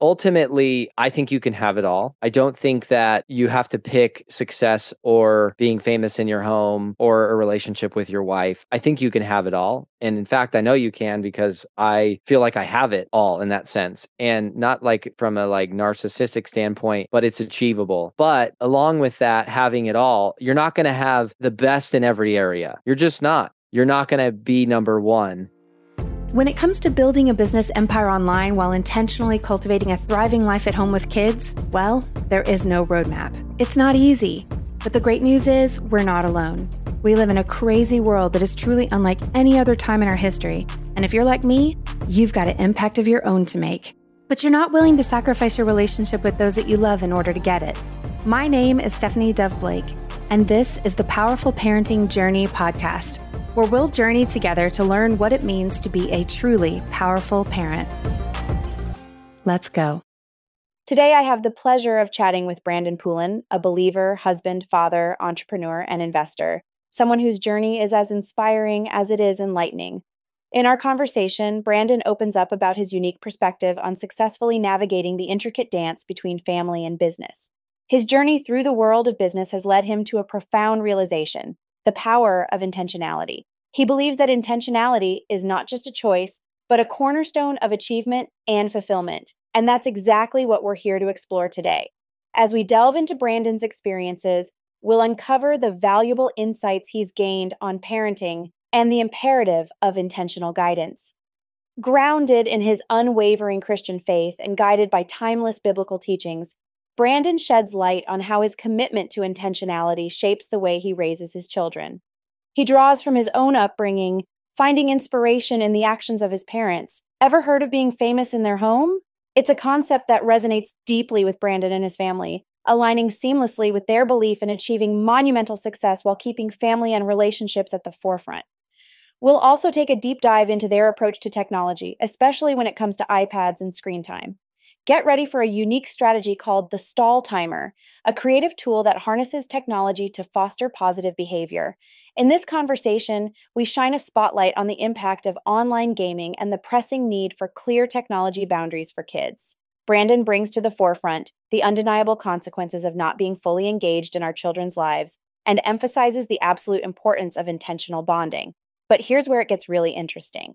ultimately, I think you can have it all. I don't think that you have to pick success or being famous in your home or a relationship with your wife. I think you can have it all. And in fact, I know you can because I feel like I have it all in that sense. And not like from a like narcissistic standpoint, but it's achievable. But along with that, having it all, you're not going to have the best in every area. You're just not. You're not going to be number one when it comes to building a business empire online while intentionally cultivating a thriving life at home with kids, well, there is no roadmap. It's not easy. But the great news is, we're not alone. We live in a crazy world that is truly unlike any other time in our history. And if you're like me, you've got an impact of your own to make. But you're not willing to sacrifice your relationship with those that you love in order to get it. My name is Stephanie Dove Blake, and this is the Powerful Parenting Journey podcast where we'll journey together to learn what it means to be a truly powerful parent. Let's go. Today, I have the pleasure of chatting with Brandon Poulin, a believer, husband, father, entrepreneur, and investor, someone whose journey is as inspiring as it is enlightening. In our conversation, Brandon opens up about his unique perspective on successfully navigating the intricate dance between family and business. His journey through the world of business has led him to a profound realization the power of intentionality. He believes that intentionality is not just a choice, but a cornerstone of achievement and fulfillment. And that's exactly what we're here to explore today. As we delve into Brandon's experiences, we'll uncover the valuable insights he's gained on parenting and the imperative of intentional guidance. Grounded in his unwavering Christian faith and guided by timeless biblical teachings, Brandon sheds light on how his commitment to intentionality shapes the way he raises his children. He draws from his own upbringing, finding inspiration in the actions of his parents. Ever heard of being famous in their home? It's a concept that resonates deeply with Brandon and his family, aligning seamlessly with their belief in achieving monumental success while keeping family and relationships at the forefront. We'll also take a deep dive into their approach to technology, especially when it comes to iPads and screen time. Get ready for a unique strategy called the stall timer, a creative tool that harnesses technology to foster positive behavior. In this conversation, we shine a spotlight on the impact of online gaming and the pressing need for clear technology boundaries for kids. Brandon brings to the forefront the undeniable consequences of not being fully engaged in our children's lives and emphasizes the absolute importance of intentional bonding. But here's where it gets really interesting.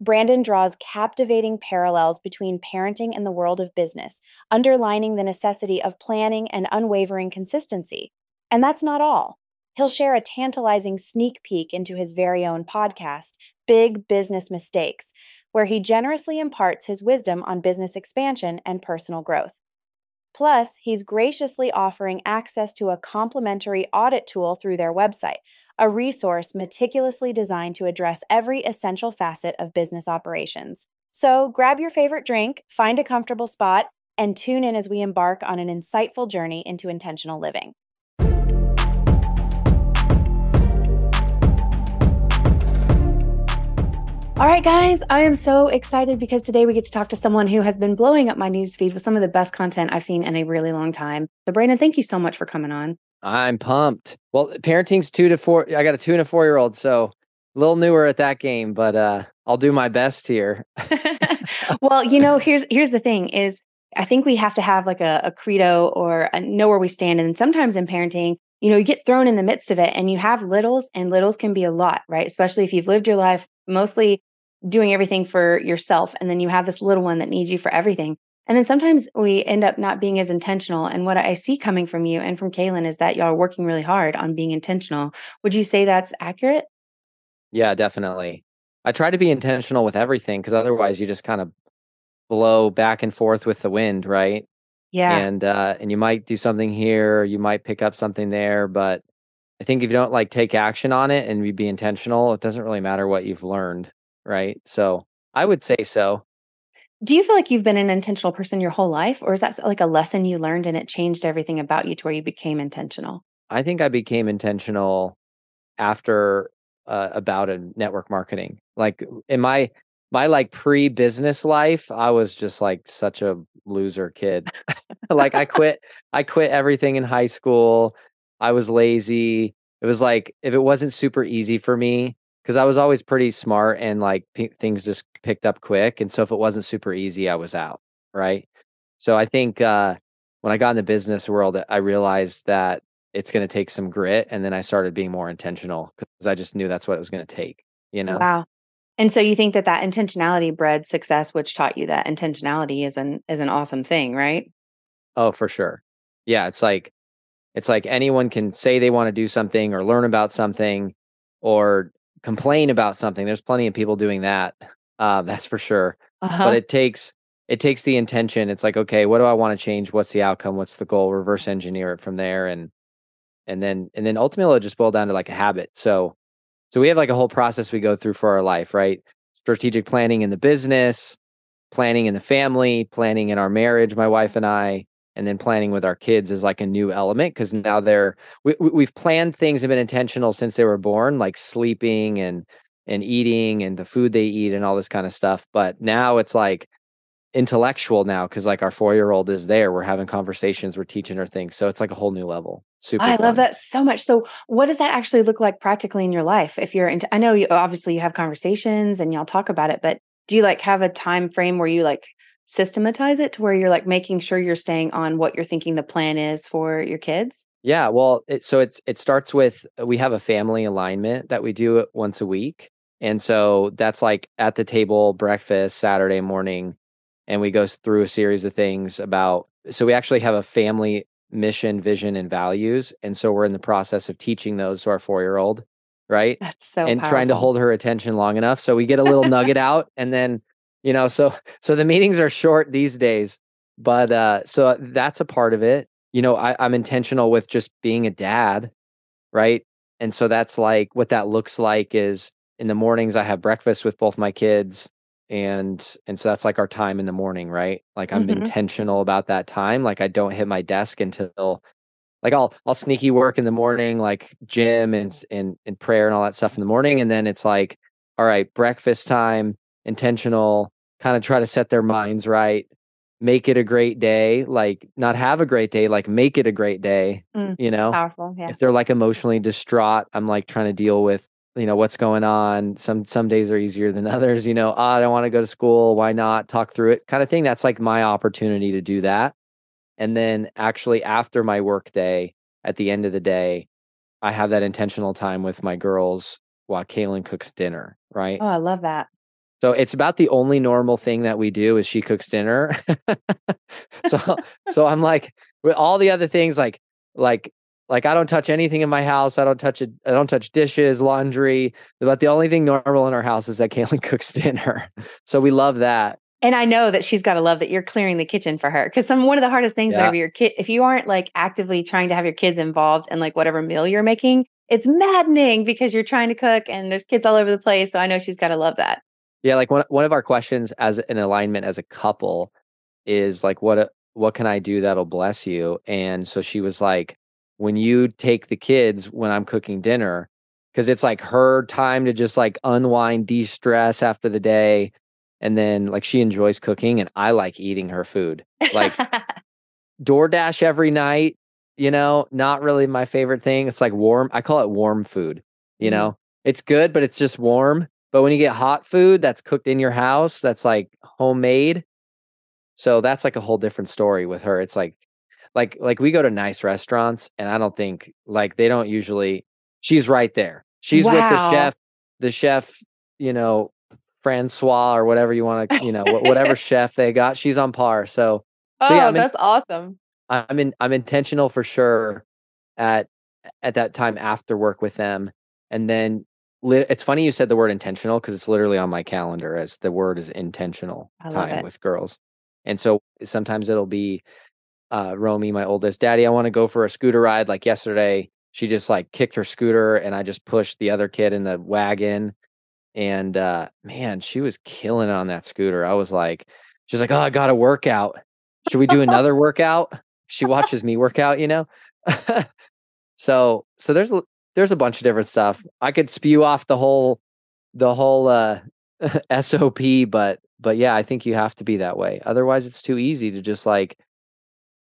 Brandon draws captivating parallels between parenting and the world of business, underlining the necessity of planning and unwavering consistency. And that's not all. He'll share a tantalizing sneak peek into his very own podcast, Big Business Mistakes, where he generously imparts his wisdom on business expansion and personal growth. Plus, he's graciously offering access to a complimentary audit tool through their website, a resource meticulously designed to address every essential facet of business operations. So grab your favorite drink, find a comfortable spot, and tune in as we embark on an insightful journey into intentional living. All right, guys, I am so excited because today we get to talk to someone who has been blowing up my newsfeed with some of the best content I've seen in a really long time. So, Brandon, thank you so much for coming on. I'm pumped. Well, parenting's two to four. I got a two and a four year old, so a little newer at that game, but uh, I'll do my best here. well, you know, here's here's the thing: is I think we have to have like a, a credo or a know where we stand. And sometimes in parenting, you know, you get thrown in the midst of it, and you have littles, and littles can be a lot, right? Especially if you've lived your life mostly doing everything for yourself, and then you have this little one that needs you for everything. And then sometimes we end up not being as intentional. And what I see coming from you and from Kaylin is that y'all are working really hard on being intentional. Would you say that's accurate? Yeah, definitely. I try to be intentional with everything because otherwise you just kind of blow back and forth with the wind, right? Yeah. And uh and you might do something here, you might pick up something there, but I think if you don't like take action on it and you be intentional, it doesn't really matter what you've learned, right? So I would say so. Do you feel like you've been an intentional person your whole life, or is that like a lesson you learned and it changed everything about you to where you became intentional? I think I became intentional after uh, about a network marketing. Like in my my like pre-business life, I was just like such a loser kid. like I quit I quit everything in high school. I was lazy. It was like if it wasn't super easy for me, because I was always pretty smart and like p- things just picked up quick. And so if it wasn't super easy, I was out. Right. So I think uh, when I got in the business world, I realized that it's going to take some grit, and then I started being more intentional because I just knew that's what it was going to take. You know? Wow. And so you think that that intentionality bred success, which taught you that intentionality is an is an awesome thing, right? Oh, for sure. Yeah, it's like it's like anyone can say they want to do something or learn about something or complain about something. There's plenty of people doing that. Uh, that's for sure. Uh-huh. But it takes it takes the intention. It's like, okay, what do I want to change? What's the outcome? What's the goal? Reverse engineer it from there, and and then and then ultimately it just boil down to like a habit. So so we have like a whole process we go through for our life, right? Strategic planning in the business, planning in the family, planning in our marriage, my wife and I, and then planning with our kids is like a new element because now they're we, we've planned things have been intentional since they were born like sleeping and and eating and the food they eat and all this kind of stuff but now it's like intellectual now because like our four year old is there we're having conversations we're teaching her things so it's like a whole new level super i fun. love that so much so what does that actually look like practically in your life if you're into i know you obviously you have conversations and y'all talk about it but do you like have a time frame where you like systematize it to where you're like making sure you're staying on what you're thinking the plan is for your kids? Yeah, well, it, so it's it starts with uh, we have a family alignment that we do it once a week, and so that's like at the table breakfast Saturday morning, and we go through a series of things about. So we actually have a family mission, vision, and values, and so we're in the process of teaching those to our four year old, right? That's so and powerful. trying to hold her attention long enough so we get a little nugget out, and then you know so so the meetings are short these days but uh so that's a part of it you know I, i'm intentional with just being a dad right and so that's like what that looks like is in the mornings i have breakfast with both my kids and and so that's like our time in the morning right like i'm mm-hmm. intentional about that time like i don't hit my desk until like I'll I'll sneaky work in the morning, like gym and and and prayer and all that stuff in the morning, and then it's like, all right, breakfast time, intentional, kind of try to set their minds right make it a great day like not have a great day like make it a great day mm, you know? powerful yeah. If they're like emotionally distraught i'm like trying to deal with you know what's going on some some days are easier than others you know oh, i don't want to go to school why not? Talk through it kind of thing that's like my opportunity to do that. And then actually after my work day at the end of the day i have that intentional time with my girls while kaylin cooks dinner right? Oh i love that so it's about the only normal thing that we do is she cooks dinner. so so I'm like with all the other things like like like I don't touch anything in my house. I don't touch it. I don't touch dishes, laundry. But the only thing normal in our house is that Kaylin cooks dinner. So we love that. And I know that she's got to love that you're clearing the kitchen for her because some one of the hardest things yeah. whenever your kid, if you aren't like actively trying to have your kids involved in like whatever meal you're making, it's maddening because you're trying to cook and there's kids all over the place. So I know she's got to love that. Yeah, like one one of our questions as an alignment as a couple is like what uh, what can I do that'll bless you? And so she was like when you take the kids when I'm cooking dinner cuz it's like her time to just like unwind, de-stress after the day and then like she enjoys cooking and I like eating her food. Like DoorDash every night, you know, not really my favorite thing. It's like warm. I call it warm food, you mm know. It's good, but it's just warm but when you get hot food that's cooked in your house, that's like homemade. So that's like a whole different story with her. It's like like like we go to nice restaurants and I don't think like they don't usually she's right there. She's wow. with the chef, the chef, you know, Francois or whatever you want to, you know, whatever chef they got, she's on par. So, so yeah, oh, that's in, awesome. I'm in I'm intentional for sure at at that time after work with them. And then it's funny you said the word intentional because it's literally on my calendar as the word is intentional time with girls. And so sometimes it'll be uh Romy, my oldest, Daddy, I want to go for a scooter ride. Like yesterday, she just like kicked her scooter and I just pushed the other kid in the wagon. And uh man, she was killing on that scooter. I was like, she's like, Oh, I got a workout. Should we do another workout? She watches me work out, you know? so so there's there's a bunch of different stuff. I could spew off the whole the whole uh SOP, but but yeah, I think you have to be that way. Otherwise, it's too easy to just like,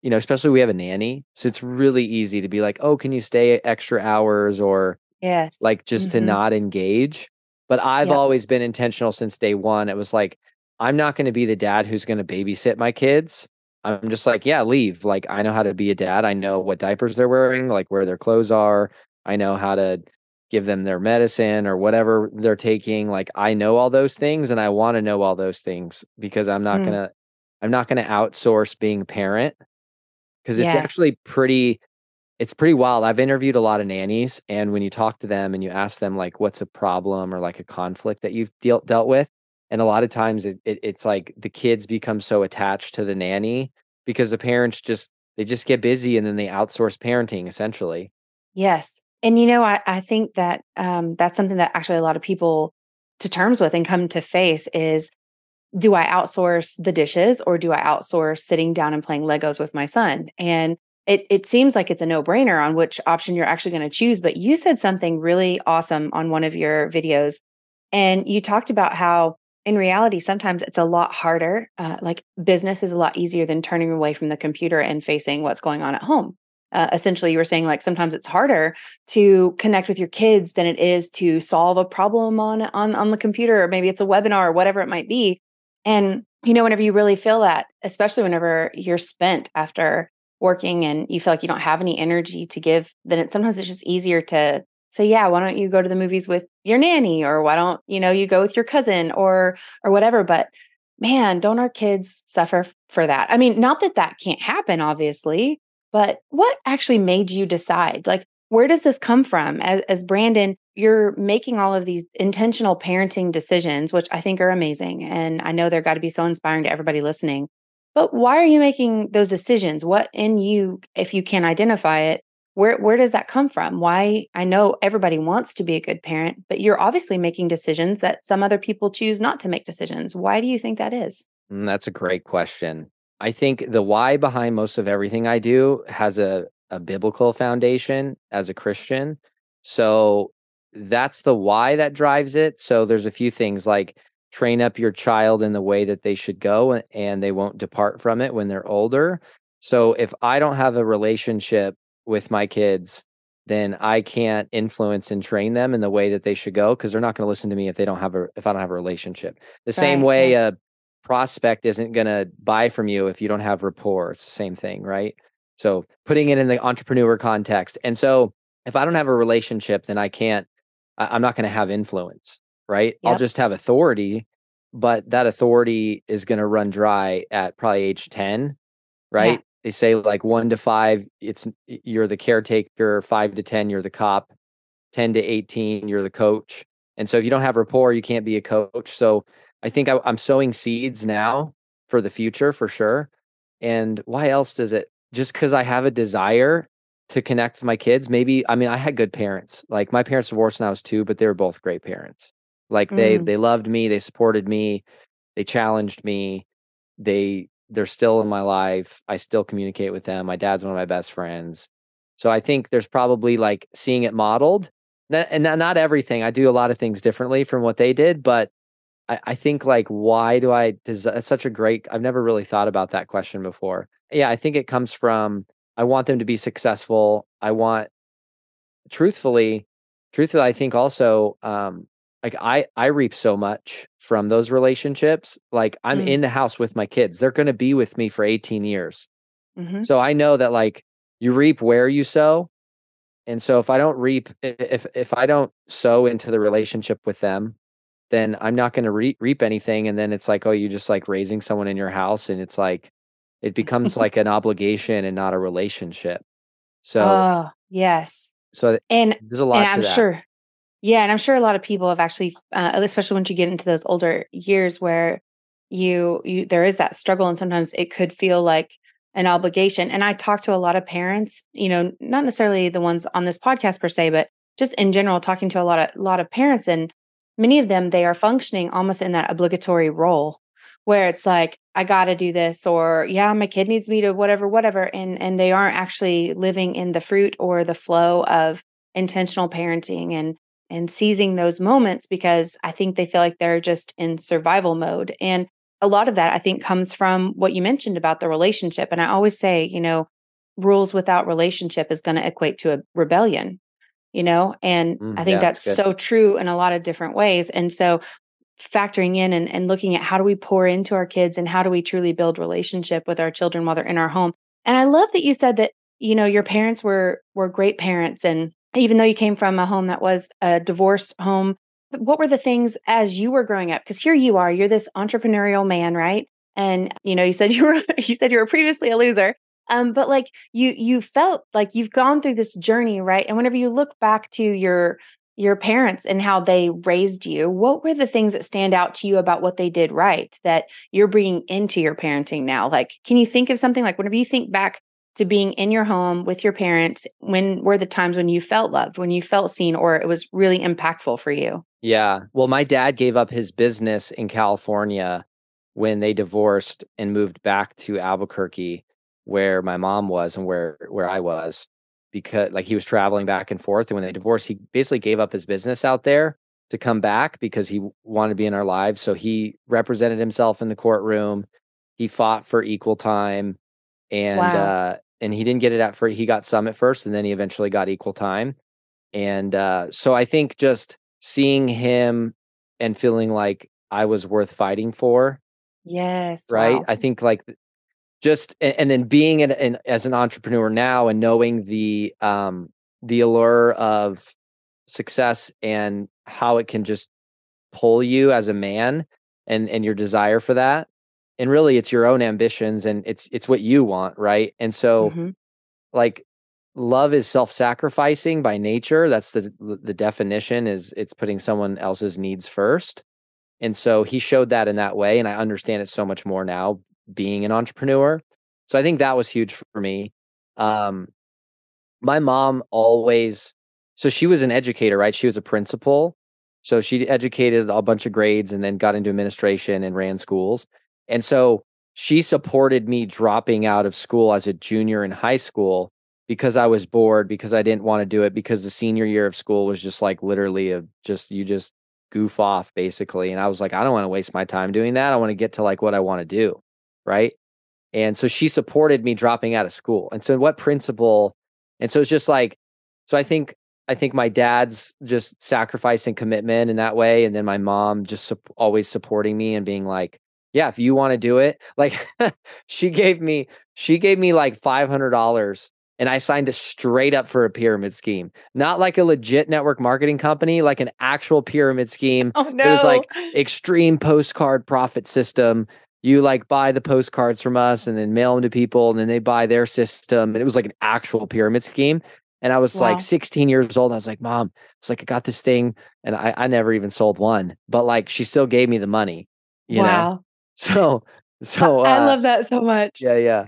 you know, especially we have a nanny, so it's really easy to be like, oh, can you stay extra hours or yes, like just mm-hmm. to not engage. But I've always been intentional since day one. It was like, I'm not going to be the dad who's going to babysit my kids. I'm just like, yeah, leave. Like I know how to be a dad. I know what diapers they're wearing, like where their clothes are. I know how to give them their medicine or whatever they're taking. Like I know all those things and I want to know all those things because I'm not mm. going to I'm not going to outsource being a parent because it's yes. actually pretty it's pretty wild. I've interviewed a lot of nannies and when you talk to them and you ask them like what's a problem or like a conflict that you've deal, dealt with and a lot of times it, it, it's like the kids become so attached to the nanny because the parents just they just get busy and then they outsource parenting essentially yes and you know i, I think that um, that's something that actually a lot of people to terms with and come to face is do i outsource the dishes or do i outsource sitting down and playing legos with my son and it, it seems like it's a no-brainer on which option you're actually going to choose but you said something really awesome on one of your videos and you talked about how in reality, sometimes it's a lot harder. Uh, like business is a lot easier than turning away from the computer and facing what's going on at home. Uh, essentially, you were saying like sometimes it's harder to connect with your kids than it is to solve a problem on on on the computer, or maybe it's a webinar or whatever it might be. And you know, whenever you really feel that, especially whenever you're spent after working and you feel like you don't have any energy to give, then it sometimes it's just easier to say yeah why don't you go to the movies with your nanny? Or why don't you know you go with your cousin? Or or whatever. But man don't our kids suffer for that? I mean not that that can't happen obviously but what actually made you decide like where does this come from? As, as brandon you're making all of these intentional parenting decisions which i think are amazing and i know they're got to be so inspiring to everybody listening but why are you making those decisions? What in you if you can identify it where where does that come from? Why i know everybody wants to be a good parent but you're obviously making decisions that some other people choose not to make decisions. Why do you think that is? Mm, that's a great question i think the why behind most of everything i do has a, a biblical foundation as a christian so that's the why that drives it so there's a few things like train up your child in the way that they should go and they won't depart from it when they're older so if i don't have a relationship with my kids, then I can't influence and train them in the way that they should go because they're not going to listen to me if they don't have a if I don't have a relationship. The right, same way yeah. a prospect isn't going to buy from you if you don't have rapport. It's the same thing, right? So putting it in the entrepreneur context. And so if I don't have a relationship, then I can't I'm not going to have influence, right? Yep. I'll just have authority, but that authority is going to run dry at probably age 10, right? they say like one to five, it's you're the caretaker, five to 10, you're the cop, 10 to 18, you're the coach. And so if you don't have rapport, you can't be a coach. So I think I, I'm sowing seeds now for the future for sure. And why else does it? Just because I have a desire to connect with my kids. Maybe I mean I had good parents. Like my parents divorced when I was two, but they were both great parents. Like they mm. they loved me, they supported me, they challenged me, they they're still in my life. I still communicate with them. My dad's one of my best friends. So I think there's probably like seeing it modeled. And not everything. I do a lot of things differently from what they did, but I, I think like why do I does it's such a great I've never really thought about that question before. Yeah, I think it comes from I want them to be successful. I want truthfully, truthfully, I think also um like I I reap so much from those relationships. Like I'm mm. in the house with my kids. They're going to be with me for 18 years. Mm-hmm. So I know that like you reap where you sow. And so if I don't reap if if I don't sow into the relationship with them, then I'm not going to re- reap anything and then it's like oh you're just like raising someone in your house and it's like it becomes like an obligation and not a relationship. So Oh, yes. So and there's a lot and I'm sure yeah, and I'm sure a lot of people have actually, uh, especially once you get into those older years where you you there is that struggle, and sometimes it could feel like an obligation. And I talk to a lot of parents, you know, not necessarily the ones on this podcast per se, but just in general, talking to a lot of lot of parents, and many of them they are functioning almost in that obligatory role where it's like I got to do this or yeah my kid needs me to whatever whatever and and they aren't actually living in the fruit or the flow of intentional parenting and and seizing those moments because I think they feel like they're just in survival mode. And a lot of that I think comes from what you mentioned about the relationship. And I always say, you know, rules without relationship is going to equate to a rebellion, you know? And mm, I think yeah, that's, that's so true in a lot of different ways. And so factoring in and, and looking at how do we pour into our kids and how do we truly build relationship with our children while they're in our home. And I love that you said that, you know, your parents were were great parents. And even though you came from a home that was a divorce home, what were the things as you were growing up? Because here you are, you're this entrepreneurial man, right? And you know, you said you were you said you were previously a loser. Um, but like you you felt like you've gone through this journey, right? And whenever you look back to your your parents and how they raised you, what were the things that stand out to you about what they did right that you're bringing into your parenting now? Like, can you think of something like whenever you think back to being in your home with your parents, when were the times when you felt loved, when you felt seen, or it was really impactful for you? Yeah. Well, my dad gave up his business in California when they divorced and moved back to Albuquerque where my mom was and where where I was because like he was traveling back and forth and when they divorced he basically gave up his business out there to come back because he wanted to be in our lives so he represented himself in the courtroom he fought for equal time and wow. uh and he didn't get it at first he got some at first and then he eventually got equal time and uh so i think just seeing him and feeling like i was worth fighting for yes right wow. i think like just and, then being in, in, as an entrepreneur now and knowing the um the allure of success and how it can just pull you as a man and and your desire for that and really it's your own ambitions and it's it's what you want right? And so mm-hmm. like love is self-sacrificing by nature. That's the the definition is it's putting someone else's needs first. And so he showed that in that way and i understand it so much more now being an entrepreneur. So I think that was huge for me. Um, my mom always, so she was an educator, right? She was a principal. So she educated a bunch of grades and then got into administration and ran schools. And so she supported me dropping out of school as a junior in high school because I was bored, because I didn't want to do it, because the senior year of school was just like literally a just, you just goof off basically. And I was like, I don't want to waste my time doing that. I want to get to like what I want to do right? And so she supported me dropping out of school. And so what principle? And so it's just like, so I think I think my dad's just sacrificing commitment in that way, and then my mom just su- always supporting me and being like, "Yeah, if you want to do it." Like she gave me, she gave me like five hundred dollars, and I signed it straight up for a pyramid scheme, not like a legit network marketing company, like an actual pyramid scheme. Oh no! It was like extreme postcard profit system you like buy the postcards from us and then mail them to people and then they buy their system and it was like an actual pyramid scheme and i was wow. like 16 years old i was like mom it's like i got this thing and I, I never even sold one but like she still gave me the money you wow. know so so uh, i love that so much yeah yeah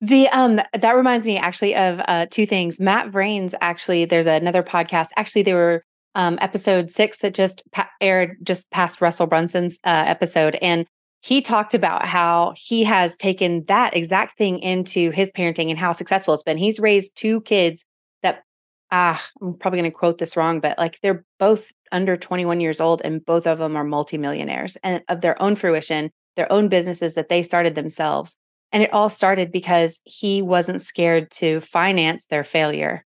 the um that reminds me actually of uh two things matt vrains actually there's another podcast actually they were um episode six that just pa- aired just past russell brunson's uh episode and he talked about how he has taken that exact thing into his parenting and how successful it's been. He's raised two kids that ah, I'm probably going to quote this wrong, but like they're both under 21 years old and both of them are multimillionaires and of their own fruition, their own businesses that they started themselves. And it all started because he wasn't scared to finance their failure.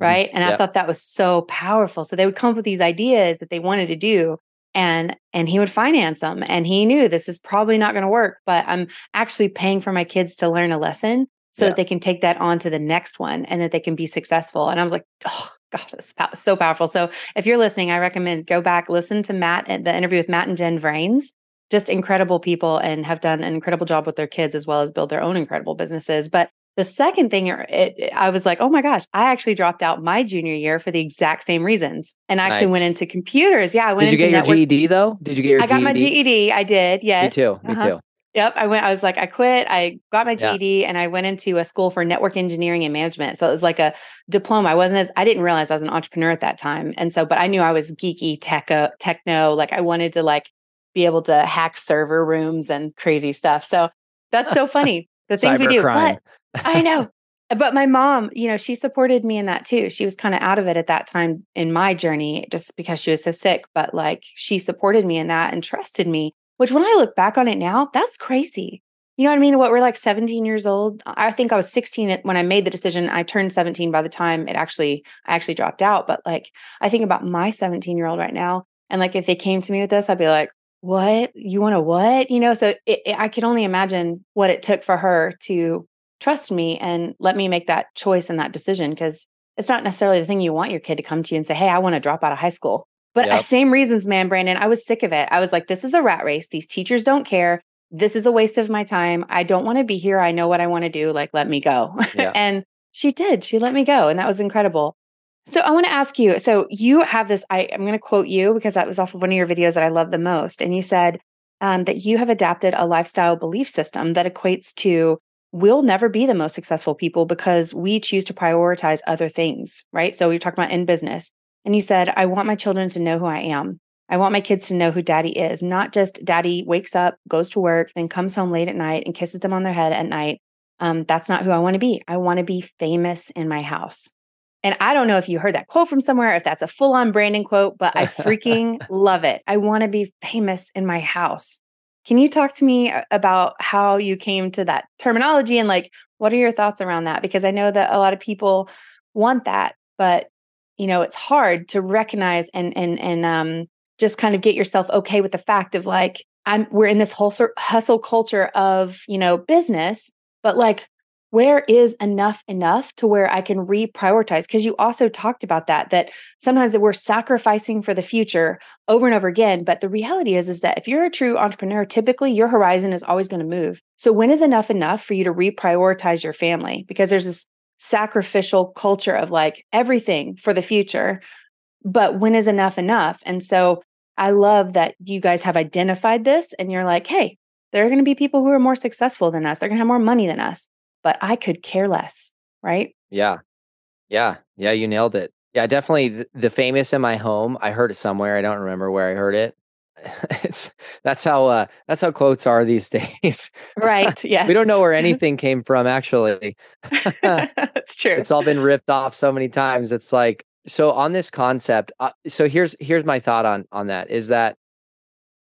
Mm-hmm. Right. And I thought that was so powerful. So they would come up with these ideas that they wanted to do and and he would finance them and he knew this is probably not going to work but i'm actually paying for my kids to learn a lesson so yeah. that they can take that on to the next one and that they can be successful and i was like oh god it's so powerful so if you're listening i recommend go back listen to matt and the interview with matt and jen vrains just incredible people and have done an incredible job with their kids as well as build their own incredible businesses but the second thing, it, I was like, oh my gosh, I actually dropped out my junior year for the exact same reasons, and actually nice. went into computers. Yeah, I went. Did you get your GED though? Did you get your? GED? I got my GED. I did. Yes. Me too. Me uh-huh. too. Yep. I went, I was like, I quit. I got my GED yeah. and I went into a school for network engineering and management. So it was like a diploma. I wasn't as, I didn't realize I was an entrepreneur at that time. And so, but I knew I was geeky, tech, uh, techno. Like I wanted to like be able to hack server rooms and crazy stuff. So that's so funny. The things we do. But I know but my mom, you know, she supported me in that too. She was kind of out of it at that time in my journey just because she was so sick, but like she supported me in that and trusted me, which when I look back on it now, that's crazy. You know what I mean? What we're like 17 years old. I think I was 16 when I made the decision. I turned 17 by the time it actually I actually dropped out, but like I think about my 17 year old right now And like if they came to me with this, I'd be like, what? You want to what? You know, so it, it, I could only imagine what it took for her to trust me and let me make that choice and that decision because it's not necessarily the thing you want your kid to come to you and say, Hey, I want to drop out of high school. But yep. same reasons, man, Brandon, I was sick of it. I was like, this is a rat race. These teachers don't care. This is a waste of my time. I don't want to be here. I know what I want to do. Like, let me go. And she did. She let me go. And that was incredible. So I want to ask you. So you have this. I, am going to quote you because that was off of one of your videos that I love the most. And you said um, that you have adapted a lifestyle belief system that equates to we'll never be the most successful people because we choose to prioritize other things, right? So you're talking about in business. And you said, I want my children to know who I am. I want my kids to know who daddy is, not just daddy wakes up, goes to work, then comes home late at night and kisses them on their head at night. Um, that's not who I want to be. I want to be famous in my house. And I don't know if you heard that quote from somewhere, if that's a full on Brandon quote, but I freaking love it. I want to be famous in my house. Can you talk to me about how you came to that terminology and like what are your thoughts around that? Because I know that a lot of people want that, but you know, it's hard to recognize and and and um just kind of get yourself okay with the fact of like I'm we're in this whole hustle culture of, you know, business, but like where is enough enough to where I can reprioritize? Because you also talked about that, that sometimes that we're sacrificing for the future over and over again. But the reality is, is that if you're a true entrepreneur, typically your horizon is always going to move. So when is enough enough for you to reprioritize your family? Because there's this sacrificial culture of like everything for the future. But when is enough enough? And so I love that you guys have identified this and you're like, hey, there are going to be people who are more successful than us. They're going to have more money than us but I could care less. Right. Yeah. Yeah. Yeah. You nailed it. Yeah. Definitely the, the famous in my home. I heard it somewhere. I don't remember where I heard it. it's that's how uh that's how quotes are these days right yes we don't know where anything came from actually it's true it's all been ripped off so many times it's like so on this concept uh, so here's here's my thought on on that is that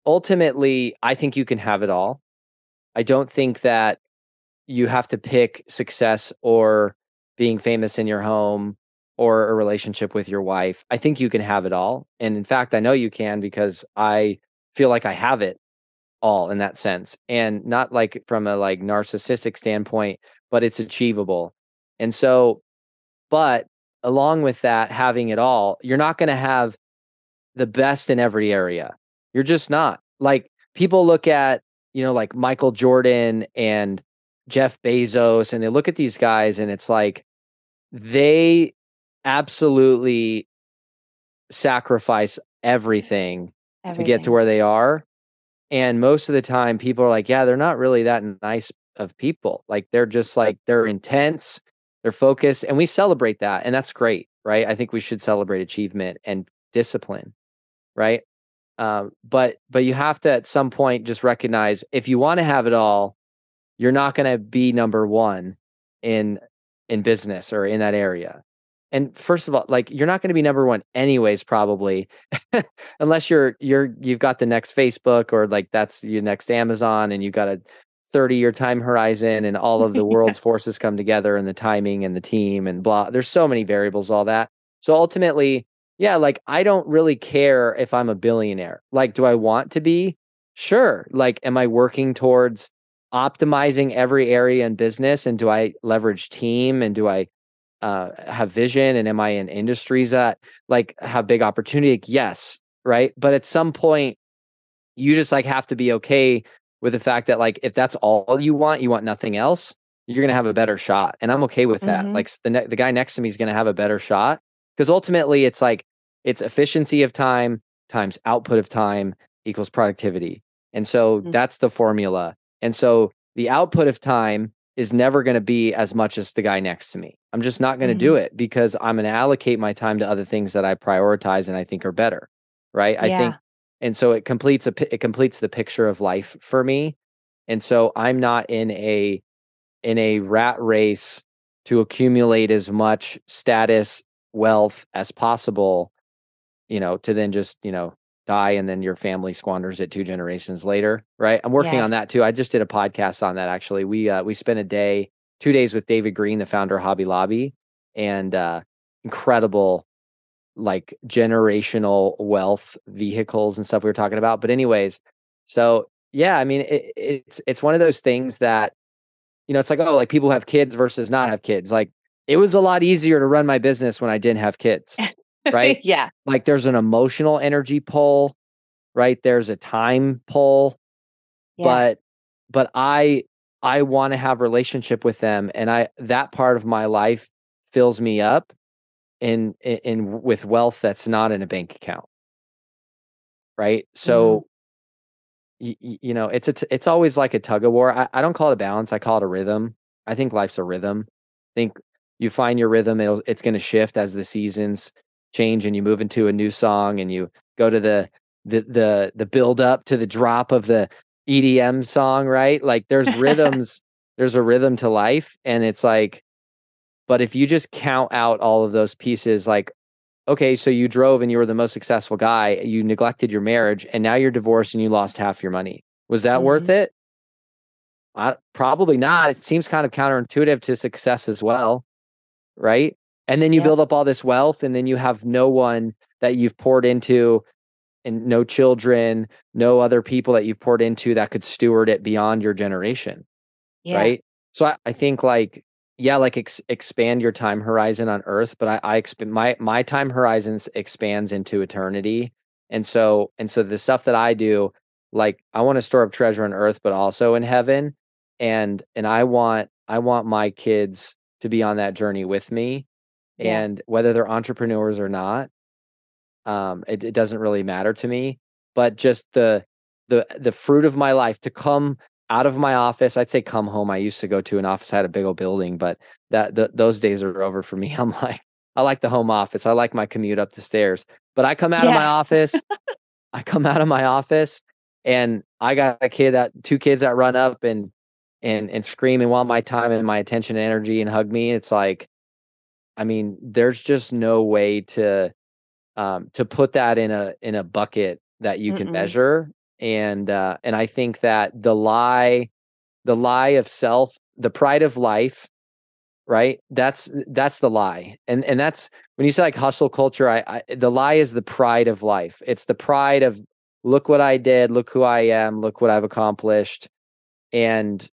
ultimately i think you can have it all i don't think that you have to pick success or being famous in your home or a relationship with your wife. I think you can have it all. And in fact, I know you can because I feel like I have it all in that sense. And not like from a like narcissistic standpoint, but it's achievable. And so, but along with that, having it all, you're not going to have the best in every area. You're just not. Like people look at, you know, like Michael Jordan and Jeff Bezos, and they look at these guys and it's like they absolutely sacrifice everything, everything, to get to where they are. And most of the time, people are like, yeah, they're not really that nice of people. Like they're just like, they're intense, they're focused, and we celebrate that. And that's great, right? I think we should celebrate achievement and discipline, right? Um, but but you have to at some point just recognize if you want to have it all you're not going to be number one in in business or in that area. And first of all like you're not going to be number one anyways probably unless you're you're you've got the next facebook or like that's your next amazon and you've got a 30 year time horizon and all of the world's forces come together and the timing and the team and blah there's so many variables all that. So ultimately yeah like i don't really care if i'm a billionaire. Like do i want to be? Sure. Like am i working towards optimizing every area in business and do i leverage team and do i uh, have vision and am i in industries that like have big opportunity yes right but at some point you just like have to be okay with the fact that like if that's all you want you want nothing else you're gonna have a better shot and i'm okay with that mm-hmm. like the, ne- the guy next to me is gonna have a better shot because ultimately it's like it's efficiency of time times output of time equals productivity and so mm-hmm. that's the formula and so the output of time is never going to be as much as the guy next to me. I'm just not going to mm-hmm. do it because I'm going to allocate my time to other things that I prioritize and I think are better. Right. Yeah. I think, and so it completes a, it completes the picture of life for me. And so I'm not in a, in a rat race to accumulate as much status, wealth as possible, you know, to then just, you know, die and then your family squanders it two generations later right i'm working yes. on that too i just did a podcast on that actually we uh we spent a day two days with david green the founder of hobby lobby and uh incredible like generational wealth vehicles and stuff we were talking about. But anyways, so yeah, I mean, it, it's it's one of those things that you know, it's like oh, like people have kids versus not have kids. Like it was a lot easier to run my business when I didn't have kids, right? yeah. Like there's an emotional energy pull, right? There's a time pull, yeah. but but I I want to have relationship with them, and I that part of my life fills me up in in, with wealth that's not in a bank account right so mm. y, you know it's a t- it's always like a tug of war I, I don't call it a balance i call it a rhythm i think life's a rhythm i think you find your rhythm it'll, it's going to shift as the seasons change and you move into a new song and you go to the the the the build up to the drop of the EDM song right like there's rhythms there's a rhythm to life and it's like but if you just count out all of those pieces, like, okay, so you drove and you were the most successful guy, you neglected your marriage, and now you're divorced and you lost half your money. Was that mm-hmm. worth it? I, probably not. It seems kind of counterintuitive to success as well. Right. And then you yeah. build up all this wealth, and then you have no one that you've poured into and no children, no other people that you've poured into that could steward it beyond your generation. Yeah. Right. So I, I think like yeah, like ex- expand your time horizon on Earth, but I, I exp- my my time horizons expands into eternity, and so and so the stuff that I do, like I want to store up treasure on Earth, but also in heaven, and and I want I want my kids to be on that journey with me, yeah. and whether they're entrepreneurs or not, um, it, it doesn't really matter to me, but just the the the fruit of my life to come out of my office. I'd say come home. I used to go to an office, I had a big old building, but that the, those days are over for me. I'm like, I like the home office. I like my commute up the stairs. But I come out yes. of my office, I come out of my office and I got a kid that two kids that run up and and and scream and want my time and my attention and energy and hug me. It's like, I mean, there's just no way to um to put that in a in a bucket that you can Mm-mm. measure and uh, and I think that the lie, the lie of self, the pride of life, right? That's that's the lie, and and that's when you say like hustle culture. I, I the lie is the pride of life. It's the pride of look what I did, look who I am, look what I've accomplished, and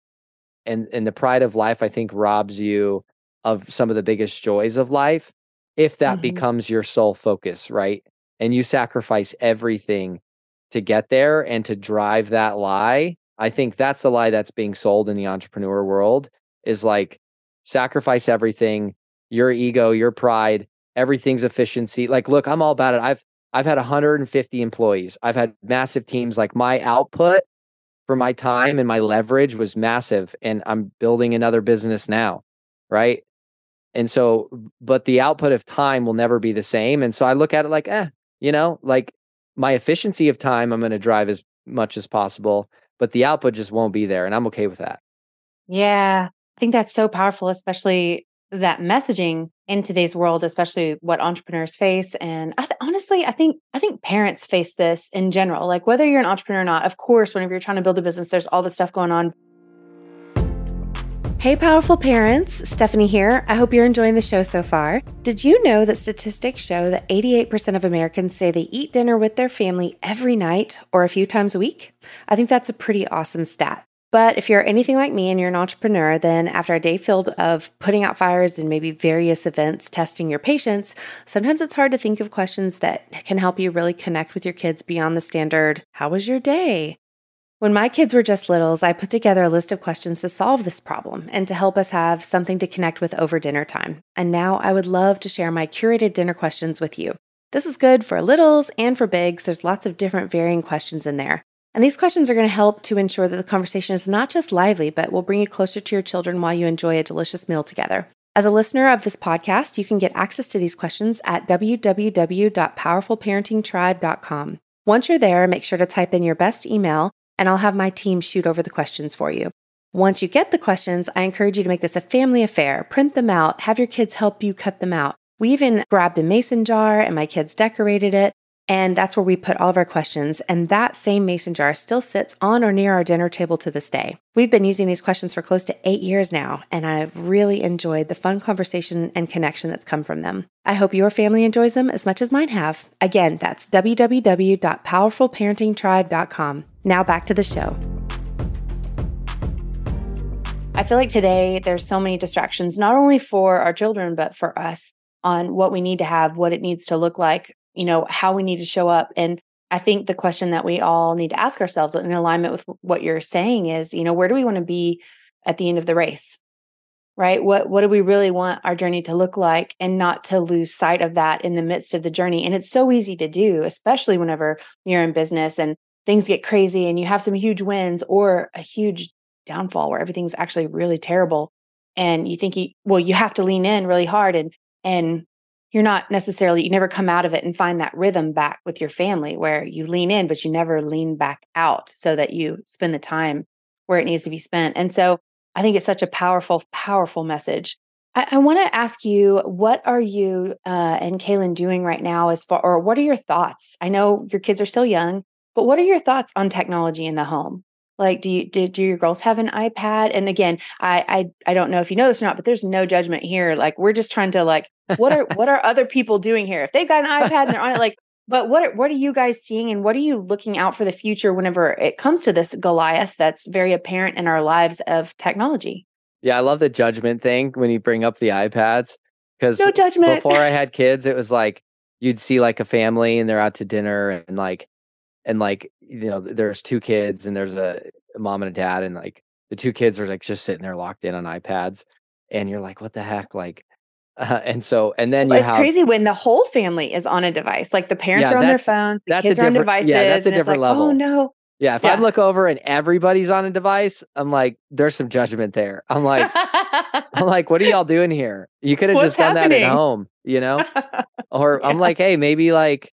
and and the pride of life. I think robs you of some of the biggest joys of life if that mm-hmm. becomes your sole focus, right? And you sacrifice everything to get there and to drive that lie. I think that's the lie that's being sold in the entrepreneur world is like sacrifice everything, your ego, your pride, everything's efficiency. Like, look, I'm all about it. I've I've had 150 employees. I've had massive teams. Like my output for my time and my leverage was massive. And I'm building another business now. Right. And so, but the output of time will never be the same. And so I look at it like, eh, you know, like my efficiency of time I'm going to drive as much as possible, but the output just won't be there. And I'm okay with that. Yeah. I think that's so powerful, especially that messaging in today's world, especially what entrepreneurs face. And I th- honestly, I think I think parents face this in general. Like whether you're an entrepreneur or not, of course, whenever you're trying to build a business, there's all this stuff going on. Hey, powerful parents, Stephanie here. I hope you're enjoying the show so far. Did you know that statistics show that 88% of Americans say they eat dinner with their family every night or a few times a week? I think that's a pretty awesome stat. But if you're anything like me and you're an entrepreneur, then after a day filled of putting out fires and maybe various events testing your patience, sometimes it's hard to think of questions that can help you really connect with your kids beyond the standard, How was your day? When my kids were just littles, I put together a list of questions to solve this problem and to help us have something to connect with over dinner time. And now I would love to share my curated dinner questions with you. This is good for littles and for bigs. There's lots of different varying questions in there. And these questions are going to help to ensure that the conversation is not just lively, but will bring you closer to your children while you enjoy a delicious meal together. As a listener of this podcast, you can get access to these questions at www.powerfulparentingtribe.com. Once you're there, make sure to type in your best email and I'll have my team shoot over the questions for you. Once you get the questions, I encourage you to make this a family affair. Print them out, have your kids help you cut them out. We even grabbed a mason jar and my kids decorated it. And that's where we put all of our questions. And that same mason jar still sits on or near our dinner table to this day. We've been using these questions for close to eight years now, and I've really enjoyed the fun conversation and connection that's come from them. I hope your family enjoys them as much as mine have. Again, that's www.powerfulparentingtribe.com. Now back to the show. I feel like today there's so many distractions, not only for our children, but for us on what we need to have, what it needs to look like, you know, how we need to show up. And I think the question that we all need to ask ourselves in alignment with what you're saying is, you know, where do we want to be at the end of the race? Right? What what do we really want our journey to look like and not to lose sight of that in the midst of the journey? And it's so easy to do, especially whenever you're in business and things get crazy and you have some huge wins or a huge downfall where everything's actually really terrible and you think you well you have to lean in really hard and and you're not necessarily you never come out of it and find that rhythm back with your family where you lean in but you never lean back out so that you spend the time where it needs to be spent. And so i think it's such a powerful powerful message. I, I want to ask you what are you uh, and kaylin doing right now as far or what are your thoughts? I know your kids are still young but what are your thoughts on technology in the home? Like do you do, do your girls have an ipad? And again I, I i don't know if you know this or not but there's no judgment here. Like we're just trying to like what are what are other people doing here? If they've got an ipad and they're on it like but what are, what are you guys seeing and what are you looking out for the future whenever it comes to this goliath that's very apparent in our lives of technology? Yeah i love the judgment thing when you bring up the ipads because no judgment. before i had kids it was like you'd see like a family and they're out to dinner and like and like you know there's two kids and there's a, a mom and a dad and like the two kids are like just sitting there locked in on ipads and you're like what the heck? Like uh, and so and then it's have, crazy when the whole family is on a device like the parents Yeah, are on their phones the that's a kids are on devices yeah, that's a different like, oh no. Yeah if Yeah. i look over and everybody's on a device i'm like there's some judgment there. I'm like i'm like what are y'all doing here? You could have just done that at home you know? Or i'm like hey maybe like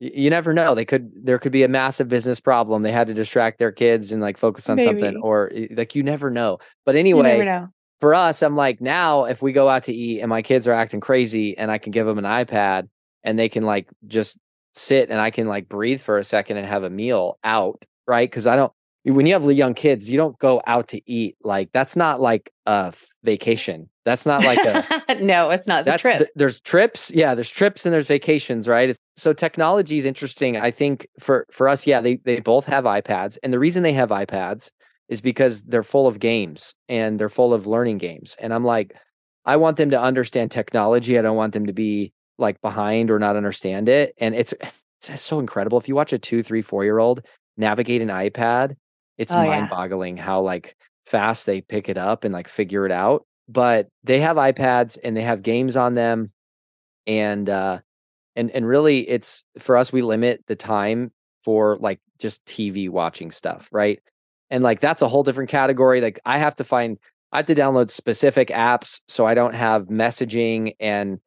you never know. They could there could be a massive business problem. They had to distract their kids and like focus on something or like you never know. But anyway know. for us i'm like now if we go out to eat and my kids are acting crazy and i can give them an ipad and they can like just sit and i can like breathe for a second and have a meal out right? Because i don't when you have young kids you don't go out to eat like that's not like a vacation that's not like a no it's not. It's that's trip. th- there's trips. Yeah there's trips and there's vacations right? It's- so technology is interesting i think for for us yeah they they both have ipads and the reason they have ipads is because they're full of games and they're full of learning games and i'm like i want them to understand technology i don't want them to be like behind or not understand it and it's it's, it's so incredible. If you watch a two three four year old navigate an ipad it's Oh, mind boggling how like fast they pick it up and like figure it out but they have iPads and they have games on them and uh and and really it's for us we limit the time for like just TV watching stuff, right? And like that's a whole different category. Like I have to find I have to download specific apps so I don't have messaging and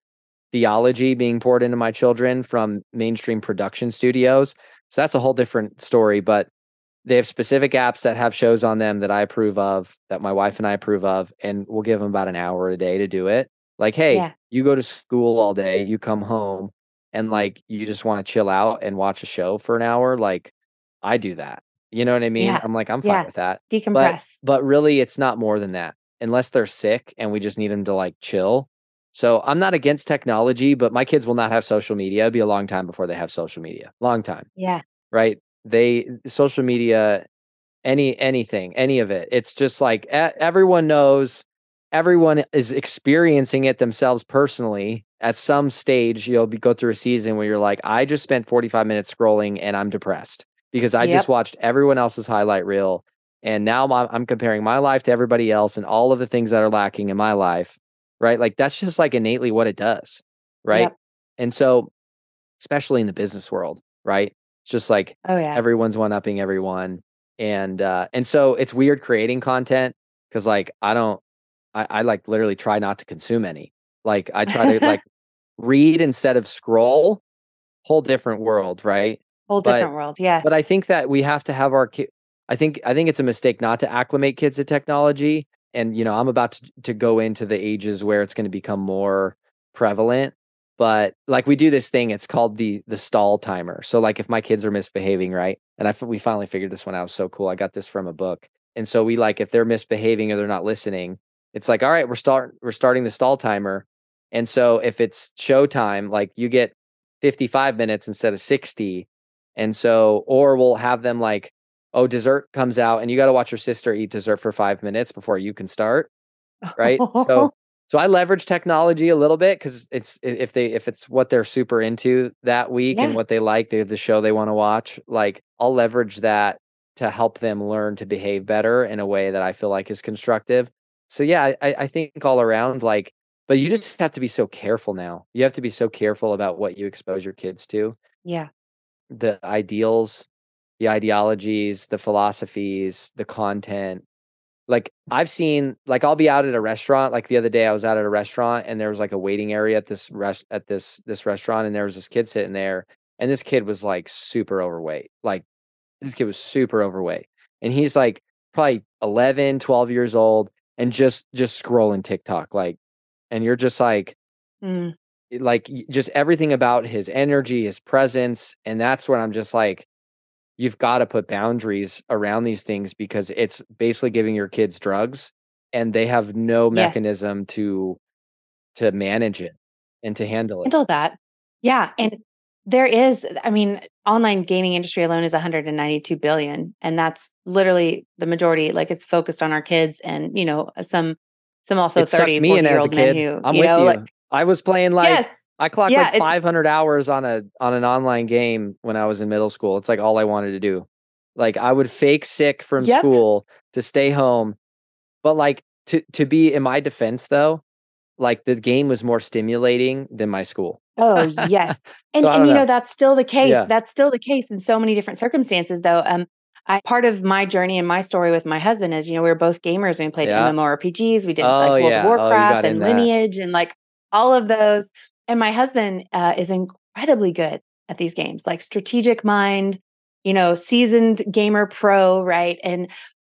theology being poured into my children from mainstream production studios. So that's a whole different story, but they have specific apps that have shows on them that I approve of, that my wife and I approve of, and we'll give them about an hour a day to do it. Like, hey, Yeah. you go to school all day, you come home, and like you just want to chill out and watch a show for an hour. Like, I do that. You know what I mean? Yeah. I'm like, I'm fine Yeah. with that. decompress But really, it's not more than that, unless they're sick and we just need them to like chill. So I'm not against technology, but my kids will not have social media. It'll be a long time before they have social media. Long time yeah right they social media any anything any of it. It's just like everyone knows everyone is experiencing it themselves personally. At some stage you'll be, go through a season where you're like i just spent 45 minutes scrolling and i'm depressed because i Yep. just watched everyone else's highlight reel and now I'm, I'm comparing my life to everybody else and all of the things that are lacking in my life right? Like that's just like innately what it does right? Yep. and so especially in the business world right it's just like oh yeah. everyone's one upping everyone and uh and so it's weird creating content because like i don't I, I like literally try not to consume any. Like i try to like read instead of scroll whole different world right? Whole but- different world yes but i think that we have to have our ki- i think i think it's a mistake not to acclimate kids to technology and you know i'm about to, to go into the ages where it's going to become more prevalent but like we do this thing it's called the the stall timer so like if my kids are misbehaving right and i we finally figured this one out so cool i got this from a book and so we like if they're misbehaving or they're not listening it's like all right we're start we're starting the stall timer and so if it's showtime like you get 55 minutes instead of 60 and so or we'll have them like oh dessert comes out and you got to watch your sister eat dessert for 5 minutes before you can start right? So so I leverage technology a little bit because it's if they if it's what they're super into that week yeah. and what they like, they the show they want to watch. Like I'll leverage that to help them learn to behave better in a way that I feel like is constructive. So yeah, I, I think all around like, but you just have to be so careful now. You have to be so careful about what you expose your kids to. Yeah. The ideals, the ideologies, the philosophies, the content, like I've seen like I'll be out at a restaurant like the other day I was out at a restaurant and there was like a waiting area at this rest at this this restaurant and there was this kid sitting there and this kid was like super overweight like this kid was super overweight and he's like probably 11 12 years old and just just scrolling TikTok like and you're just like mm. like just everything about his energy his presence and that's when I'm just like you've got to put boundaries around these things because it's basically giving your kids drugs and they have no mechanism yes. to to manage it and to handle it. Handle that. Yeah, and there is I mean online gaming industry alone is 192 billion and that's literally the majority like it's focused on our kids and you know some some also it 30 me in as a kid. Who, I'm with know, you. Like, I was playing like yes. I clocked yeah, like 500 hours on a on an online game when I was in middle school. It's like all I wanted to do. Like I would fake sick from yep. school to stay home. But like to to be in my defense though, like the game was more stimulating than my school. Oh, yes. And so and you know. know. that's still the case. Yeah. That's still the case in so many different circumstances though. Um I part of my journey and my story with my husband is, you know, we were both gamers and we played yeah. MMORPGs. We did oh, like World yeah. of oh, Warcraft oh, and Lineage and like all of those. And my husband uh, is incredibly good at these games, like strategic mind, you know, seasoned gamer pro, right? And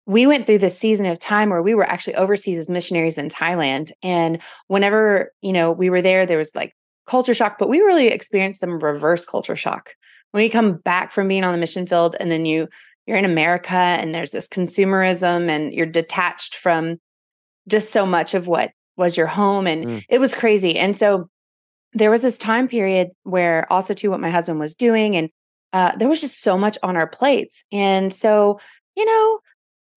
we went through this season of time where we were actually overseas as missionaries in Thailand. And whenever, you know, we were there, there was like culture shock, but we really experienced some reverse culture shock. When you come back from being on the mission field and then you you're in America and there's this consumerism and you're detached from just so much of what was your home and mm. it was crazy. And so there was this time period where also too what my husband was doing and uh, there was just so much on our plates and so you know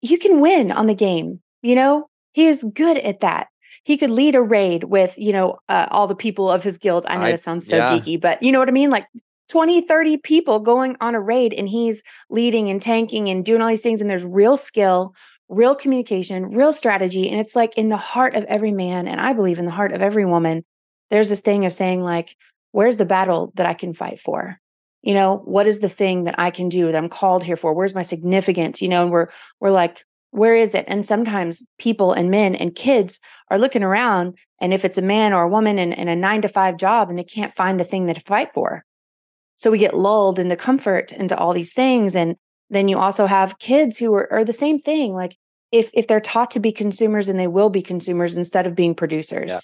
you can win on the game you know he is good at that he could lead a raid with you know uh, all the people of his guild i know I, that sounds so yeah. geeky but you know what i mean like 20 30 people going on a raid and he's leading and tanking and doing all these things and there's real skill real communication real strategy and it's like in the heart of every man and i believe in the heart of every woman there's this thing of saying like where's the battle that i can fight for? You know what is the thing that i can do that i'm called here for? Where's my significance? You know and we're we're like where is it? And sometimes people and men and kids are looking around and if it's a man or a woman in, in a nine to five job and they can't find the thing that to fight for. So we get lulled into comfort into all these things and then you also have kids who are, are the same thing like if if they're taught to be consumers and they will be consumers instead of being producers yeah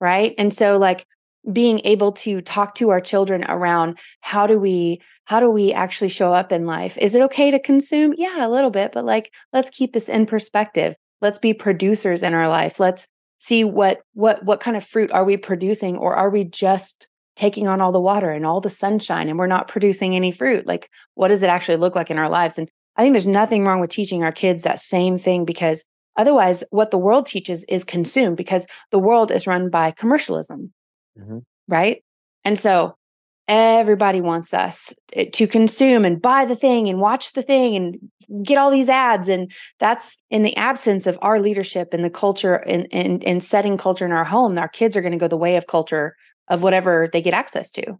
right? And so like being able to talk to our children around how do we how do we actually show up in life? Is it okay to consume? Yeah a little bit but like let's keep this in perspective. Let's be producers in our life. Let's see what what what kind of fruit are we producing or are we just taking on all the water and all the sunshine and we're not producing any fruit like what does it actually look like in our lives and i think there's nothing wrong with teaching our kids that same thing because Otherwise, what the world teaches is consumed because the world is run by commercialism, mm-hmm. right? And so everybody wants us to consume and buy the thing and watch the thing and get all these ads. And that's in the absence of our leadership and the culture and, and, and setting culture in our home. Our kids are going to go the way of culture of whatever they get access to.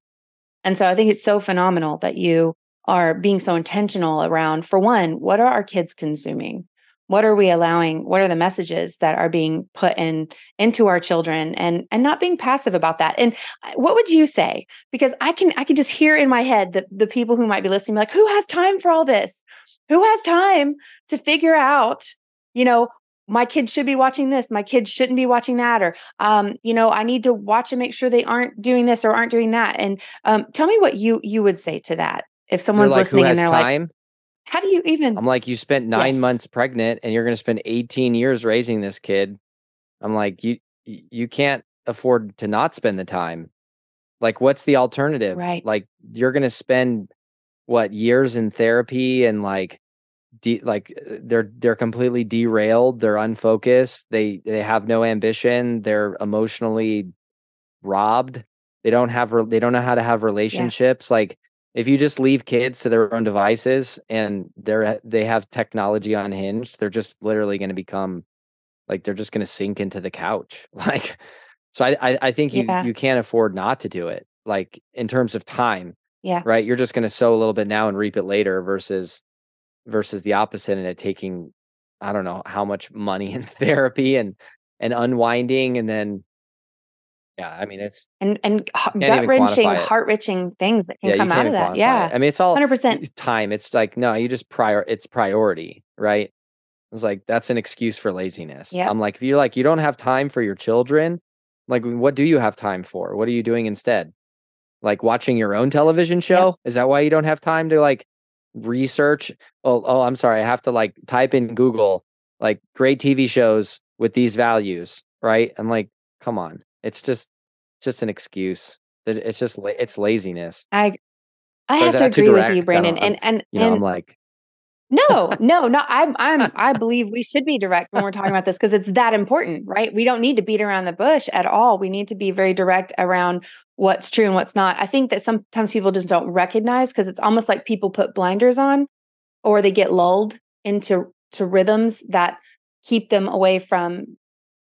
And so I think it's so phenomenal that you are being so intentional around, for one, what are our kids consuming? what are we allowing what are the messages that are being put in into our children and and not being passive about that and uh, what would you say because i can i can just hear in my head that the people who might be listening like who has time for all this who has time to figure out you know my kids should be watching this, my kids shouldn't be watching that, or um, you know, I need to watch and make sure they aren't doing this or aren't doing that. And um, tell me what you you would say to that if someone's like, listening and they're time? like, how do you even? I'm like, you spent nine Yes. months pregnant and you're going to spend 18 years raising this kid. I'm like, you you can't afford to not spend the time. Like, what's the alternative? Right. Like, you're going to spend what years in therapy and like, de- like they're they're completely derailed. They're unfocused. They they have no ambition. They're emotionally robbed. They don't have re- they don't know how to have relationships. Like if you just leave kids to their own devices and they're they have technology unhinged, they're just literally going to become like they're just going to sink into the couch. Like so I I, I think you Yeah. you can't afford not to do it. Like in terms of time, Yeah. right? You're just going to sow a little bit now and reap it later versus versus the opposite and it taking I don't know how much money in therapy and and unwinding and then yeah, I mean it's And and gut wrenching, heart wrenching things that can yeah, come out of that. Yeah. it. I mean it's all 100%. time. It's like no, you just prior it's priority, right? It's like that's an excuse for laziness. Yep. I'm like if you're like you don't have time for your children, like what do you have time for? What are you doing instead? Like watching your own television show? Is that why you don't have time to like research? Oh, oh, I'm sorry. I have to like type in Google like great TV shows with these values, right? I'm like, come on. It's just it's just an excuse. It's just it's laziness. I I have to agree with you, Brandon. And and You know, and I'm like, No, no, no. I'm, I'm, I believe we should be direct when we're talking about this because it's that important, right? We don't need to beat around the bush at all. We need to be very direct around what's true and what's not. I think that sometimes people just don't recognize because it's almost like people put blinders on or they get lulled into to rhythms that keep them away from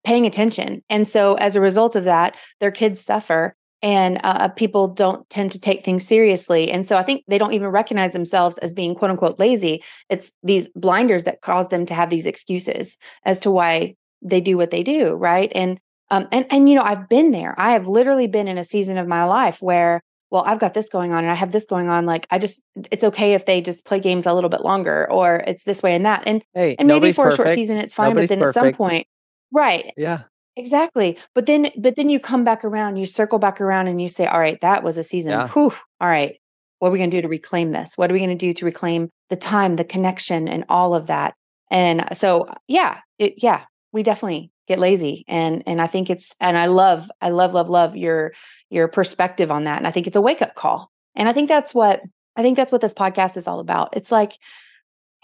paying attention. And so as a result of that, their kids suffer and uh, people don't tend to take things seriously. And so I think they don't even recognize themselves as being quote unquote lazy. It's these blinders that cause them to have these excuses as to why they do what they do, right? And um and and you know, I've been there. I have literally been in a season of my life where well, I've got this going on and I have this going on like I just it's okay if they just play games a little bit longer or it's this way and that. And hey, and maybe for a short season it's fine, Nobody's but then at some point right Yeah. Exactly. But then but then you come back around, you circle back around and you say, all right, that was a season. Yeah. Whew. All right. What are we going to do to reclaim this? What are we going to do to reclaim the time, the connection and all of that? And so yeah, it yeah, we definitely get lazy and and I think it's and I love I love love love your your perspective on that and I think it's a wake up call. And I think that's what I think that's what this podcast is all about. It's like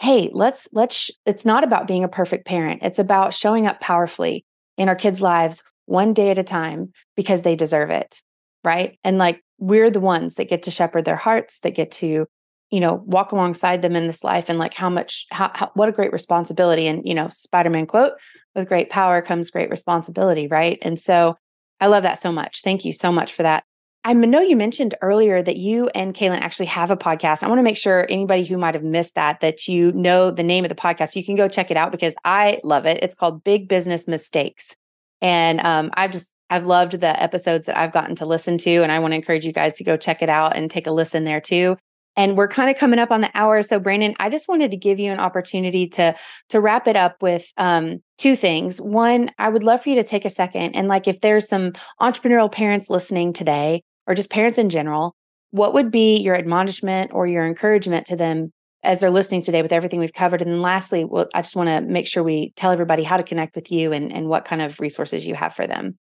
hey, let's let's it's not about being a perfect parent. It's about showing up powerfully in our kids' lives one day at a time because they deserve it. Right. And like we're the ones that get to shepherd their hearts, that get to, you know, walk alongside them in this life and like how much, how, how what a great responsibility. And, you know, Spider Man quote, with great power comes great responsibility. Right. And so I love that so much. Thank you so much for that. I know you mentioned earlier that you and Kaylin actually have a podcast. I want to make sure anybody who might have missed that, that you know the name of the podcast. You can go check it out because I love it. It's called Big Business Mistakes. And um, I've just, I've loved the episodes that I've gotten to listen to. And I want to encourage you guys to go check it out and take a listen there too. And we're kind of coming up on the hour. So Brandon, I just wanted to give you an opportunity to to wrap it up with um, two things. One, I would love for you to take a second and like if there's some entrepreneurial parents listening today or just parents in general, what would be your admonishment or your encouragement to them as they're listening today with everything we've covered? And then lastly, well, I just want to make sure we tell everybody how to connect with you and, and what kind of resources you have for them.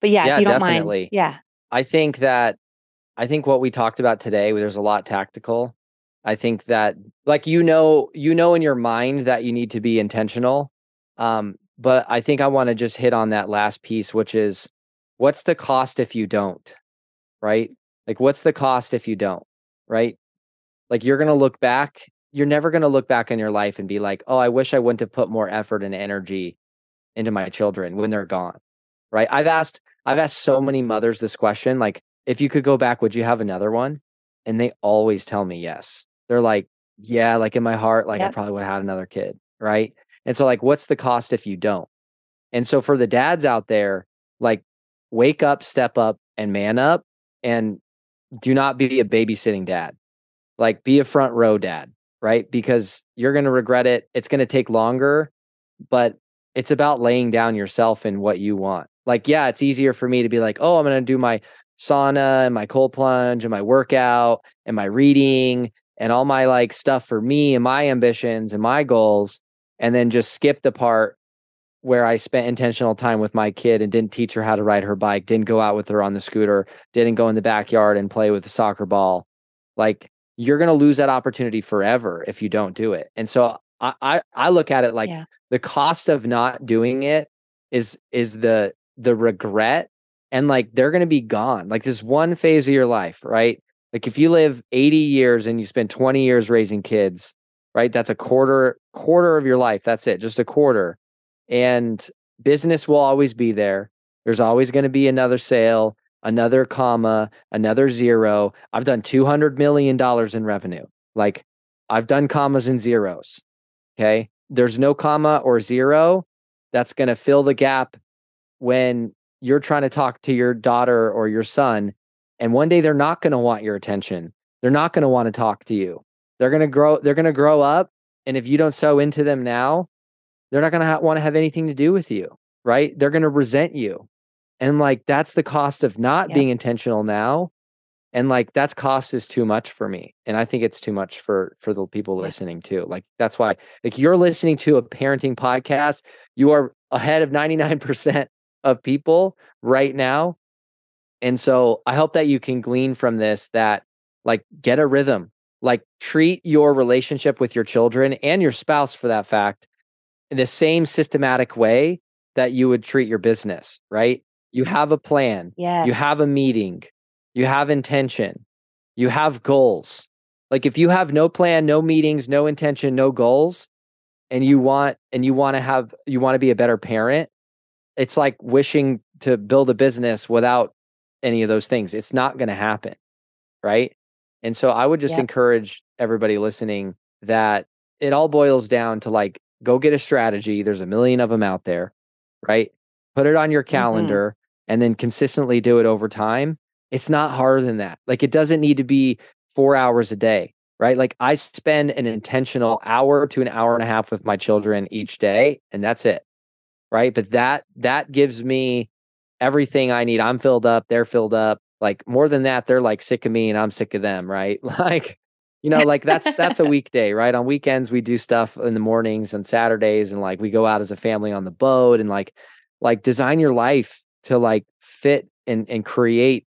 But yeah, Yeah, if you don't definitely. mind. Yeah. I think that I think what we talked about today, there's a lot tactical. I think that like you know, you know in your mind that you need to be intentional. Um, but I think I want to just hit on that last piece, which is what's the cost if you don't? Right? Like what's the cost if you don't? Right? Like you're gonna look back, you're never gonna look back in your life and be like, oh, I wish I wouldn't have put more effort and energy into my children when they're gone. Right. I've asked I've asked so many mothers this question, like, if you could go back, would you have another one? And they always tell me yes. They're like, yeah, like in my heart, like I probably would have had another kid. Right. And so, like, what's the cost if you don't? And so, for the dads out there, like, wake up, step up, and man up, and do not be a babysitting dad. Like, be a front row dad, right? Because you're going to regret it. It's going to take longer, but it's about laying down yourself and what you want. Like, yeah, it's easier for me to be like, oh, I'm going to do my sauna and my cold plunge and my workout and my reading and all my like stuff for me and my ambitions and my goals. And then just skip the part where I spent intentional time with my kid and didn't teach her how to ride her bike, didn't go out with her on the scooter, didn't go in the backyard and play with the soccer ball. Like, you're going to lose that opportunity forever if you don't do it. And so I, I, I look at it like yeah. the cost of not doing it is is the the regret and like they're going to be gone. Like this one phase of your life, right? Like if you live 80 years and you spend 20 years raising kids, right? That's a quarter quarter of your life. That's it, just a quarter. And business will always be there. There's always going to be another sale, another comma, another zero. I've done 200 million dollars in revenue. Like I've done commas and zeros. Okay? There's no comma or zero that's going to fill the gap when you're trying to talk to your daughter or your son and one day they're not going to want your attention. They're not going to want to talk to you. They're going to grow they're going to grow up and if you don't sow into them now they're not going to ha- want to have anything to do with you right? They're going to resent you. And like that's the cost of not being intentional now and like that's cost is too much for me and i think it's too much for for the people listening too like that's why like you're listening to a parenting podcast you are ahead of 99% of people right now. And so I hope that you can glean from this that like get a rhythm, like treat your relationship with your children and your spouse for that fact in the same systematic way that you would treat your business, right? You have a plan. Yes. You have a meeting. You have intention. You have goals. Like if you have no plan, no meetings, no intention, no goals, and you want and you want to have you want to be a better parent, it's like wishing to build a business without any of those things. It's not going to happen. Right. And so I would just yep. encourage everybody listening that it all boils down to like, go get a strategy. There's a million of them out there. Right. Put it on your mm-hmm. calendar mm-hmm. and then consistently do it over time. It's not harder than that. Like, it doesn't need to be four hours a day right? Like I spend an intentional hour to an hour and a half with my children each day, and that's it right? But that that gives me everything I need. I'm filled up, they're filled up. Like more than that, they're like sick of me and I'm sick of them, right? Like, you know, like that's that's a weekday, right? On weekends we do stuff in the mornings and Saturdays and like we go out as a family on the boat and like like design your life to like fit and and create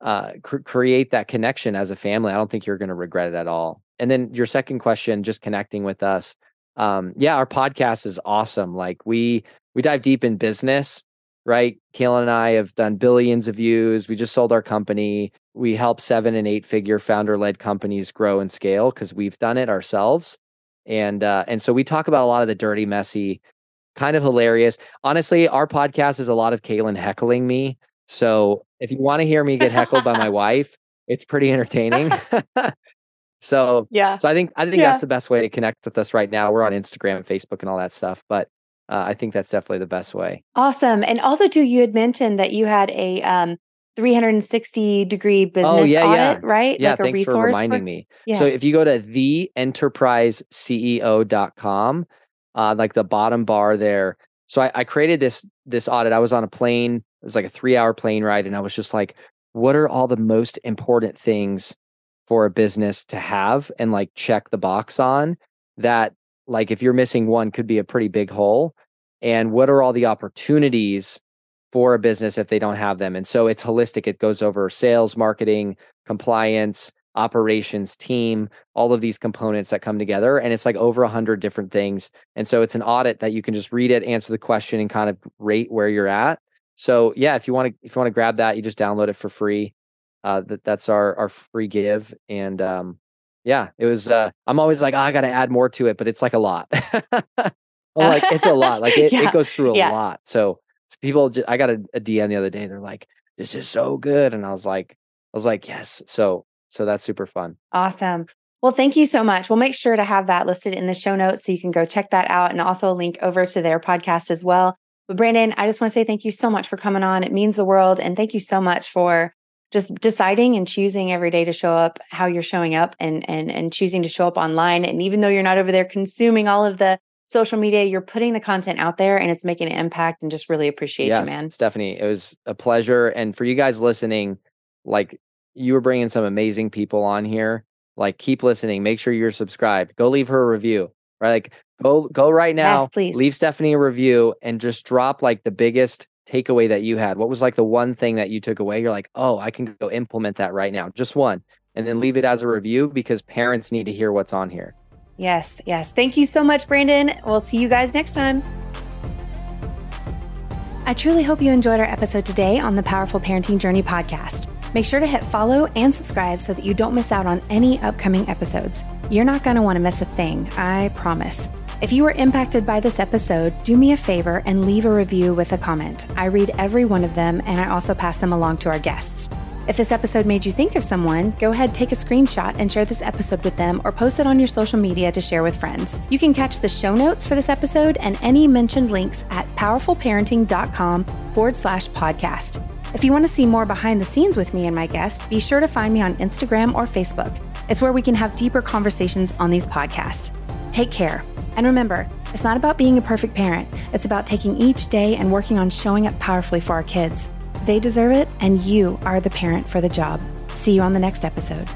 uh cr- create that connection as a family. I don't think you're going to regret it at all. And then your second question just connecting with us um yeah our podcast is awesome like we we dive deep in business, right? Kaylin and I have done billions of views. We just sold our company. We help seven and eight figure founder led companies grow and scale because we've done it ourselves. And uh, and so we talk about a lot of the dirty, messy, kind of hilarious. Honestly, our podcast is a lot of Kaylin heckling me. So if you want to hear me get heckled by my wife, it's pretty entertaining. so yeah. So I think I think yeah. that's the best way to connect with us right now. We're on Instagram, and Facebook, and all that stuff. But uh, I think that's definitely the best way. Awesome. And also, too, you had mentioned that you had a um, 360 degree oh, business oh, yeah, audit, yeah. right? Yeah, like thanks for reminding for... me. Yeah. So if you go to theenterpriseceo.com, uh, like the bottom bar there. So I, I created this this audit. I was on a plane. It was like a three hour plane ride, and I was just like, what are all the most important things for a business to have and like check the box on that like if you're missing one could be a pretty big hole and what are all the opportunities for a business if they don't have them? And so it's holistic it goes over sales marketing compliance operations team all of these components that come together and it's like over a hundred different things and so it's an audit that you can just read it answer the question and kind of rate where you're at. So yeah if you want to if you want to grab that you just download it for free. Uh that, that's our our free give and um yeah, it was. Uh, I'm always like, oh, I got to add more to it, but it's like a lot. like it's a lot. Like it, yeah. it goes through a yeah. lot. So, so people, just, I got a, a DM the other day. They're like, this is so good, and I was like, I was like, yes. So, so that's super fun. Awesome. Well, thank you so much. We'll make sure to have that listed in the show notes so you can go check that out and also a link over to their podcast as well. But Brandon, I just want to say thank you so much for coming on. It means the world. And thank you so much for just deciding and choosing every day to show up how you're showing up and and and choosing to show up online and even though you're not over there consuming all of the social media. You're putting the content out there and it's making an impact and just really appreciate yes, you, man. Stephanie, it was a pleasure. And for you guys listening, like you were bringing some amazing people on here. Like keep listening. Make sure you're subscribed. Go leave her a review. Right? Like go go right now. Yes, please. Leave Stephanie a review and just drop like the biggest takeaway that you had. What was like the one thing that you took away? You're like, oh, I can go implement that right now. Just one. And then leave it as a review because parents need to hear what's on here. Yes, yes. Thank you so much, Brandon. We'll see you guys next time. I truly hope you enjoyed our episode today on the Powerful Parenting Journey podcast. Make sure to hit follow and subscribe so that you don't miss out on any upcoming episodes. You're not going to want to miss a thing, I promise. If you were impacted by this episode, do me a favor and leave a review with a comment. I read every one of them and I also pass them along to our guests. If this episode made you think of someone, go ahead, take a screenshot and share this episode with them or post it on your social media to share with friends. You can catch the show notes for this episode and any mentioned links at powerfulparenting.com forward slash podcast. If you want to see more behind the scenes with me and my guests, be sure to find me on Instagram or Facebook. It's where we can have deeper conversations on these podcasts. Take care. And remember, it's not about being a perfect parent, it's about taking each day and working on showing up powerfully for our kids. They deserve it, and you are the parent for the job. See you on the next episode.